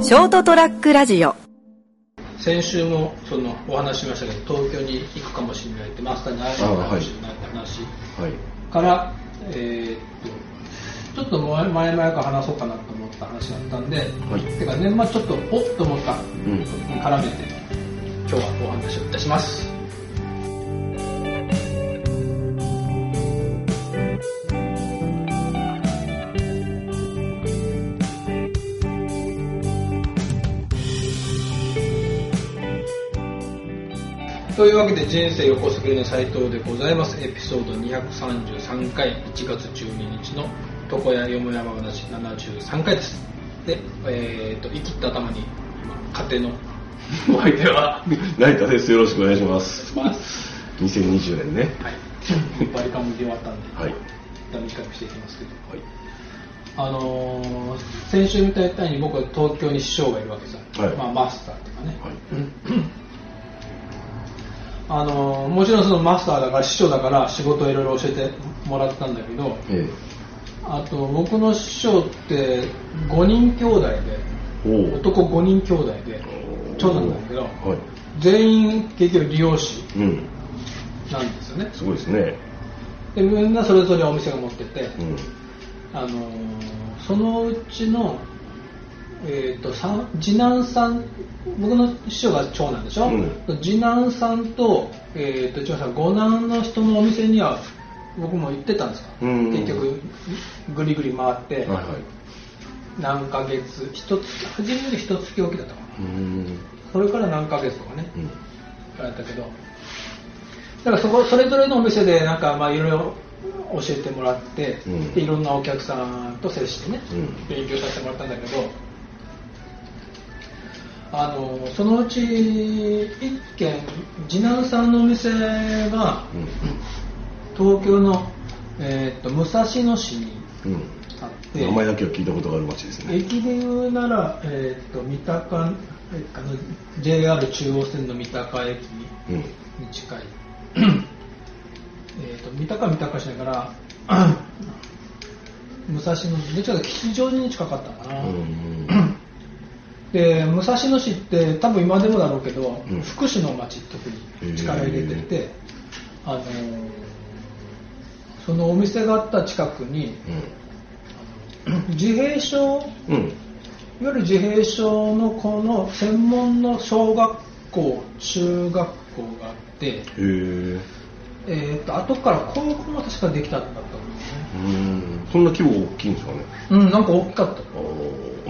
ショートトラックラジオ先週もそのお話ししましたけど東京に行くかもしれないってマスターに会えるかもしれないって話はい。から、えーっとちょっと前前々から話そうかなと思った話だったんで、はいてか年末ちょっとおっと思ったうん。に絡めて今日はお話をいたしますというわけで人生横滑りの斉藤でございますエピソード233回1月12日の床屋よもやま話73回ですで、えー、と生きった頭に今家庭の お相手は成田です。よろしくお願いします。お願いします2020年ね。はいバリカンで終わったんで、はい。一旦短くしていきますけどはい。あのー先週みたいに僕は東京に師匠がいるわけさ、はいまあ、マスターとかね、はい。あのーもちろんそのマスターだから師匠だから仕事をいろいろ教えてもらったんだけどえあと僕の師匠って5人兄弟で。男5人兄弟で長男なんだけどはい。全員結局利用師うん。なんですよねすごいですね。でみんなそれぞれお店が持ってて、うん。あのーそのうちの、えー、と三次男さん僕の師匠が長男でしょ、うん。次男さんと,、えー、と一番さ五男の人のお店には僕も行ってたんですか、うん。結局ぐりぐり回って、はいはい。何ヶ月一つ初めて一月おきだったかな。うーん。それから何ヶ月とかねうん。やったけど。だからそこそれぞれのお店でなんかまあいろいろ教えてもらって、うん。でいろんなお客さんと接してね、うん。勉強させてもらったんだけどあのそのうち一軒次男さんのお店が東京の、えー、と武蔵野市にうん。あってうん。名前だけは聞いたことがある街ですね。駅で言うなら、えー、と三鷹えあの JR 中央線の三鷹駅うん。に近いえーと三鷹三鷹市だから 武蔵野市どっちかというと吉祥寺に近かったかな、うん。で武蔵野市って多分今でもだろうけど、うん福祉の町特に力入れてて、あのーそのお店があった近くに自閉症うん。うん。いわゆる自閉症の子の専門の小学校中学校があって、へえ。えー、と後から高校も確かできたんだったと思うーん。そんな規模大きいんですかね。うねうんなんか大きかった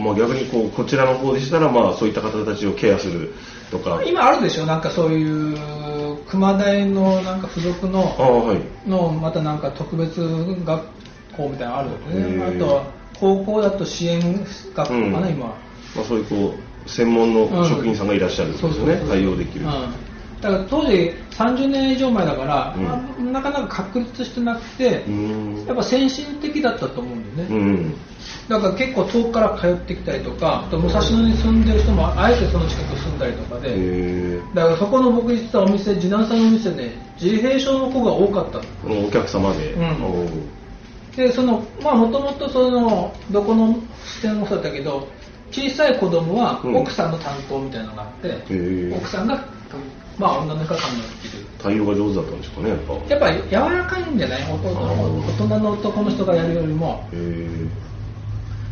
まあ逆にこうこちらの方でしたらまあそういった方たちをケアするとか。今あるでしょ？なんかそういう熊大のなんか付属のああはい。のまたなんか特別学校みたいなのあるよへねーあとは高校だと支援学校かな、うん今まあそういうこう専門の職員さんがいらっしゃるんですよね。対応できる。うん、だから当時30年以上前だから、うんまあなかなか確立してなくて、うーん。やっぱ先進的だったと思うんだよね、うん。だから結構遠くから通ってきたりとかあと武蔵野に住んでる人もあえてその近く住んだりとかで。だからそこの僕行ってたお店次男さんのお店ね自閉症の子が多かったお客様で。でそのまあもともとそのどこの支店もそうだったけど小さい子供はうん奥さんの担当みたいなのがあって。奥さんがまあ女の人が看護できる対応が上手だったんですかねやっぱ。やっぱり柔らかいんじゃない大人の大人の男の人がやるよりも。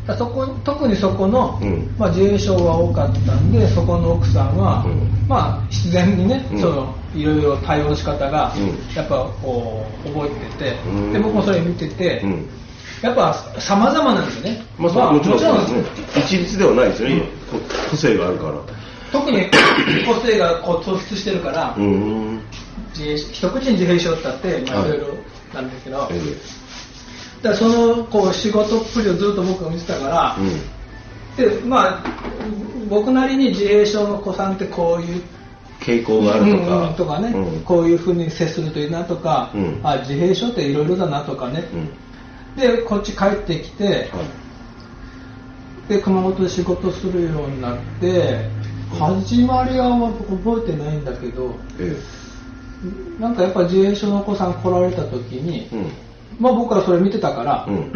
だそこ特にそこの、うんまあ、自閉症が多かったんでそこの奥さんは、うんまあ必然にね、うんそのいろいろ対応の仕方が、うんやっぱこう覚えてて、うんで僕もそれ見てて、うん。やっぱ様々なんですよね、まあ、そうもちろんね。一律ではないですよね。こ個性があるから。特に個性がこう突出してるから、一口に自閉症ってあって、まあ、はいいろいろなんだけど、えだからそのこう仕事っぷりをずっと僕が見てたから。でまあ僕なりに自閉症の子さんってこういう傾向があるとうんうか。んとかね、うんこういうふうに接するといいなとか、うんあ自閉症っていろいろだなとかね、うん。でこっち帰ってきて、はい。で熊本で仕事するようになって始まりは覚えてないんだけどえなんかやっぱ自閉症のお子さん来られた時に、え。うん。まあ僕はそれ見てたから、うん。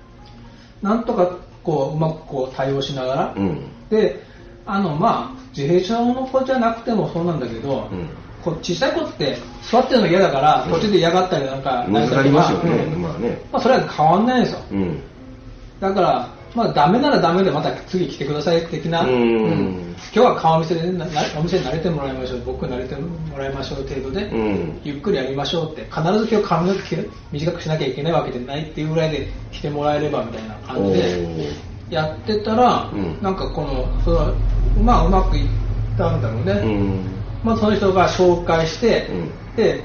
なんとかこううまくこう対応しながら、うん。であのまあ自閉症の子じゃなくてもそうなんだけど、うんこう小さい子って座ってるの嫌だから途中で嫌がったりなんか難しりますよね、うんまあね。まあ、それは変わんないんですようん。だからまあダメならダメでまた次来てください的な、うん。今日は顔見せでお店に慣れてもらいましょう僕に慣れてもらいましょう程度で、うん。ゆっくりやりましょうって必ず今日髪の毛短くしなきゃいけないわけじゃないっていうぐらいで来てもらえればみたいな感じでやってたら、うん。なんかこのそれはまあうまくいったんだろうね、うん。まあ、その人が紹介して、うん。で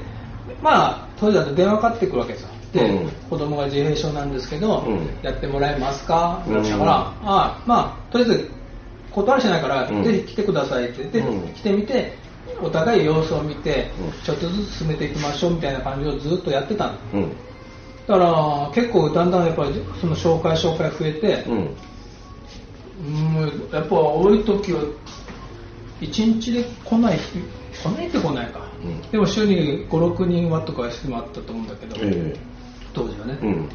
まあ当時だと電話かかってくるわけですよで、うん。子供が自閉症なんですけど、うん。やってもらえますか？うんだったから、ああまあとりあえず断りしないから、うん。ぜひ来てくださいって言って、うん。来てみてお互い様子を見て、うん。ちょっとずつ進めていきましょうみたいな感じをずっとやってたの。うん。だから結構だんだんやっぱりその紹介紹介増えて、うん。うんやっぱ多い時は1日で来ない日来ないって来ないか、うん。でも週に56人はとか人もあったと思うんだけど、え当時はねえ、うん。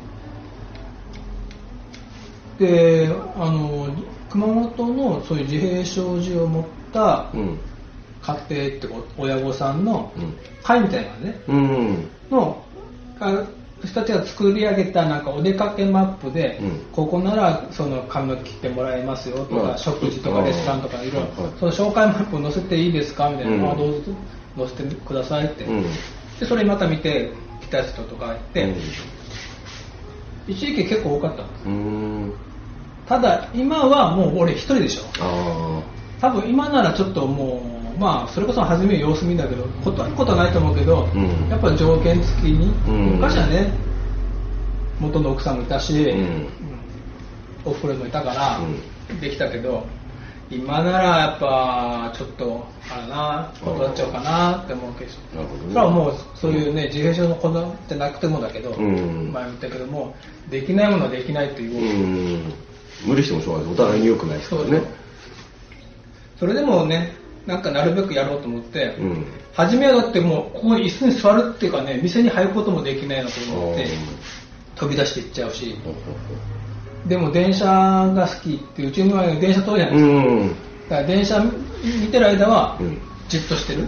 であの熊本のそういう自閉症児を持ったうん。家庭って親御さんのうん。会みたいなのねうん。のあ人たちが作り上げたなんかお出かけマップで、うんここならその髪の毛切ってもらえますよとか、まあ食事とかレストランとかいろいろ、その紹介マップを載せていいですかみたいな、うんあどうぞ載せてくださいって、うん。でそれまた見て来た人とかいて、一時期結構多かったんですうん。ただ今はもう俺一人でしょ。あ多分今ならちょっともうまあそれこそ初め様子見だけど断ることはないと思うけど、うん。やっぱ条件付きに、うん。昔はね元の奥さんもいたし、ん。うん。おふくろもいたから、うできたけど今ならやっぱちょっとあれな断っちゃおうかなって思うけどあ。なるほどね。それはもうそういうね自閉症の子じゃなくてもだけど、うん前も言ったけどもできないものはできないっていう、うん。無理してもしょうがないです。お互いに良くないですからね。それでもねなんかなるべくやろうと思って、うん。初めはだってもうここに椅子に座るっていうかね店に入ることもできないなと思って飛び出していっちゃうしでも電車が好きってうちの場合は電車通るじゃないですか、うん。だから電車見てる間はうん。じっとしてる。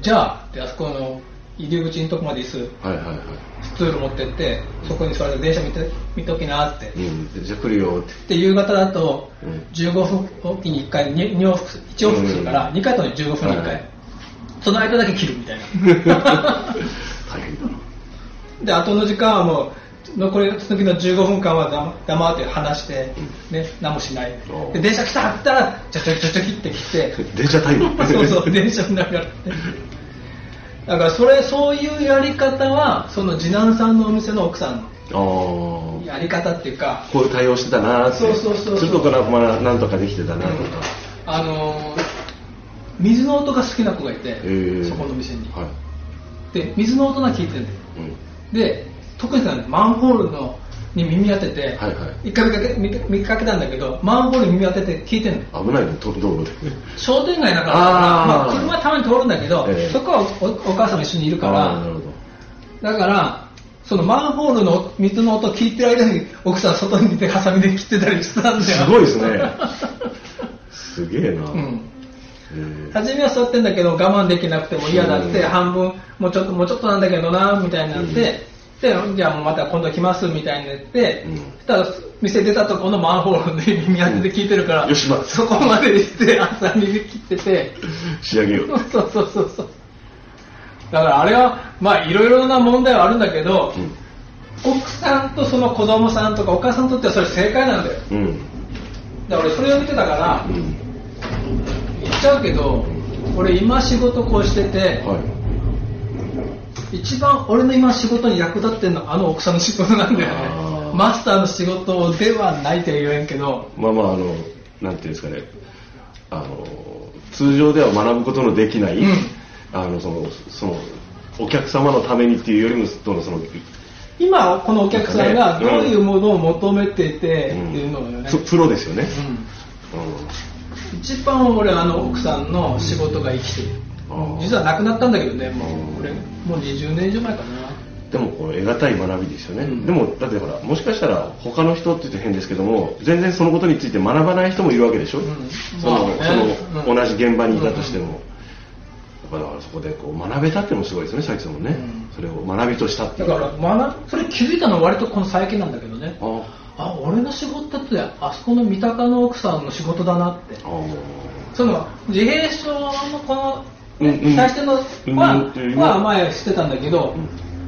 じゃあってあそこの入り口のとこまで椅子はいはいはい。スツール持ってってそこに座って電車見て見ときなって、うん。でじゃあ来るよって。で夕方だとうん15分おきに1回 2, 往復1往復するから、うん2回とに15分に1回、はいその間だけ切るみたいな 大変だな。で後の時間はもう残り続きの15分間は黙黙って話して、ね、何もしないで電車来たって言ったらちょちょちょちょ切って切って電車タイム。そうそう電車見ながらだからそれそういうやり方はその次男さんのお店の奥さんの。やり方っていうかこういう対応してたなーって。そうそうそうそうするとから、まあ、なんとかできてたなとか。あのー水の音が好きな子がいて、へーそこの店に、はい。で水の音が聞いてるんだようん。で特にねマンホールのに耳当てて、はいはい。一回見かけ見見かけたんだけどマンホールに耳当てて聞いてるの。危ないね、と道路で。商店街だからまあ、車はたまに通るんだけど、ええ。そこはおお母さんも一緒にいるからるほど。だからそのマンホールの水の音を聞いてる間に奥さん外に出てハサミで切ってたりしてたんだよ。すごいですね。すげえな。うん。初めは座ってんだけど我慢できなくても嫌だって、うん。半分もうちょっともうちょっとなんだけどなみたいになって、でじゃあまた今度来ますみたいになって、うんそしたら店出たとこのマンホールで耳当てで聞いてるから、よしまそこまで行って朝耳切ってて仕上げよう。そうそうそうそうだからあれはまあいろいろな問題はあるんだけど、うん。奥さんとその子供さんとかお母さんにとってはそれ正解なんだようん。だから俺それを見てたからうん。言っちゃうけど俺今仕事こうしてて、はい。一番俺の今仕事に役立ってるのはあの奥さんの仕事なんだよね。マスターの仕事ではないとは言えんけど。まあまあ、あの、なんていうんですかね。あの、通常では学ぶことのできない、うん。あの、その、その、お客様のためにっていうよりも、その、その、今このお客さんがどういうものを求めててってうんいうのをね、ププロですよね。うん。一番俺あの奥さんの仕事が生きてる実は亡くなったんだけどねもう。ん。う俺もう20年以上前かな。でもこう得難い学びですよね、うん。でもだってほらもしかしたら他の人って言って変ですけども全然そのことについて学ばない人もいるわけでしょ、ん。そのまあね。そのうん。同じ現場にいたとしても、やっぱだからそこでこう学べたってのもすごいですね佐伯さんもね、うん。それを学びとしたっていう。だから学ぶそれ気づいたのは割とこの最近なんだけどね。ああ。俺の仕事ってあそこの三鷹の奥さんの仕事だなって。ああ。その自閉症のこの、うんうん。最初のは,、うんうん。は前知ってたんだけど、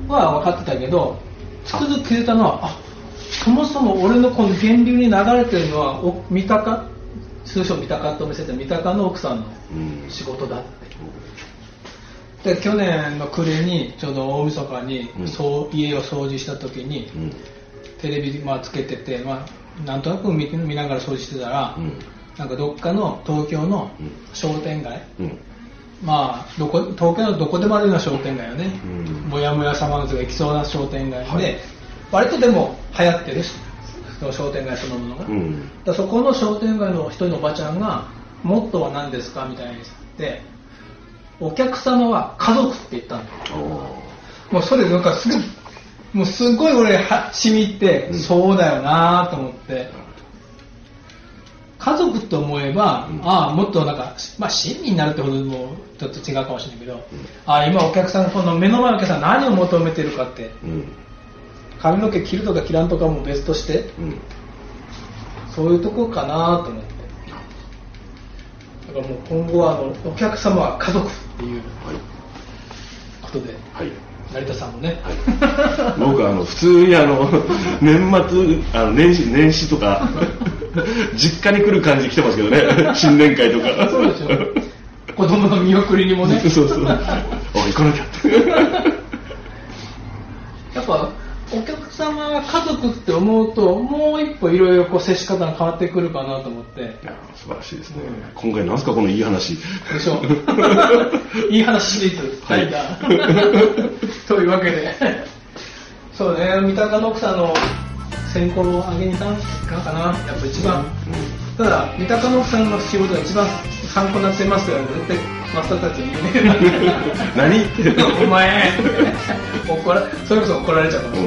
は分かってたけどつくづく気づいたのはあそもそも俺のこの源流に流れてるのはお三鷹？通称三鷹と見せて三鷹の奥さんのうん。仕事だって。で去年の暮れにちょうど大晦日に、うん。そう家を掃除した時に、うん。テレビ、まあ、つけてて、まあ、なんとなく見見ながら掃除してたら、うん。なんかどっかの東京のうん。商店街、うんまあどこ東京のどこでもあるような商店街よね、うん。もやもや様のが行きそうな商店街で、はい。割とでも流行ってる。しその商店街そのものが、うん。らそこの商店街の一人のおばちゃんが「モットーは何ですか?」みたいに言ってお客様は家族って言ったんだよもうそれなんかすごいもうすごい俺はしみ入って、うん。そうだよなと思って家族と思えば、うん。ああもっとなんか、まあ、親身になるってほどもちょっと違うかもしれないけど、ああ今お客さんこの目の前のお客さん何を求めてるかってうん。髪の毛切るとか切らんとかも別としてうん。そういうとこかなと思って。だからもう今後はあのお客様は家族っていうはい。ことで。はい成田さんもね、僕はあの普通にあの 年末あの年始年始とか 実家に来る感じで来てますけどね。新年会とか。そうでしょ子供の見送りにもね。そうそう。あ行かなきゃってやっぱお客様って思うともう一歩いろいろこう接し方が変わってくるかなと思って。いや素晴らしいですね、今回なんすかこのいい話。でしょ。いい話シリーズはい。というわけで。そうね三鷹の奥さんの先行を上げに行かんかな。やっぱ一番。ただ三鷹の奥さんの仕事が一番参考になってますから絶対マスターたちに言うね何？ってお前。怒らそれこそ怒られちゃうかもしれ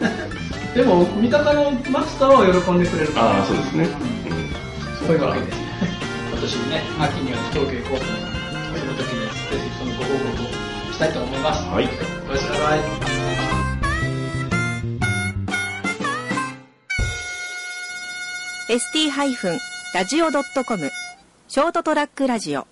ないでも三鷹のマスターは喜んでくれるああそうですね、そういうわけで。今年ね秋には東京行こう。とその時にぜひそのご報告をしたいと思います。はい。おやすみなさい。ST-radio.com ショートトラックラジオ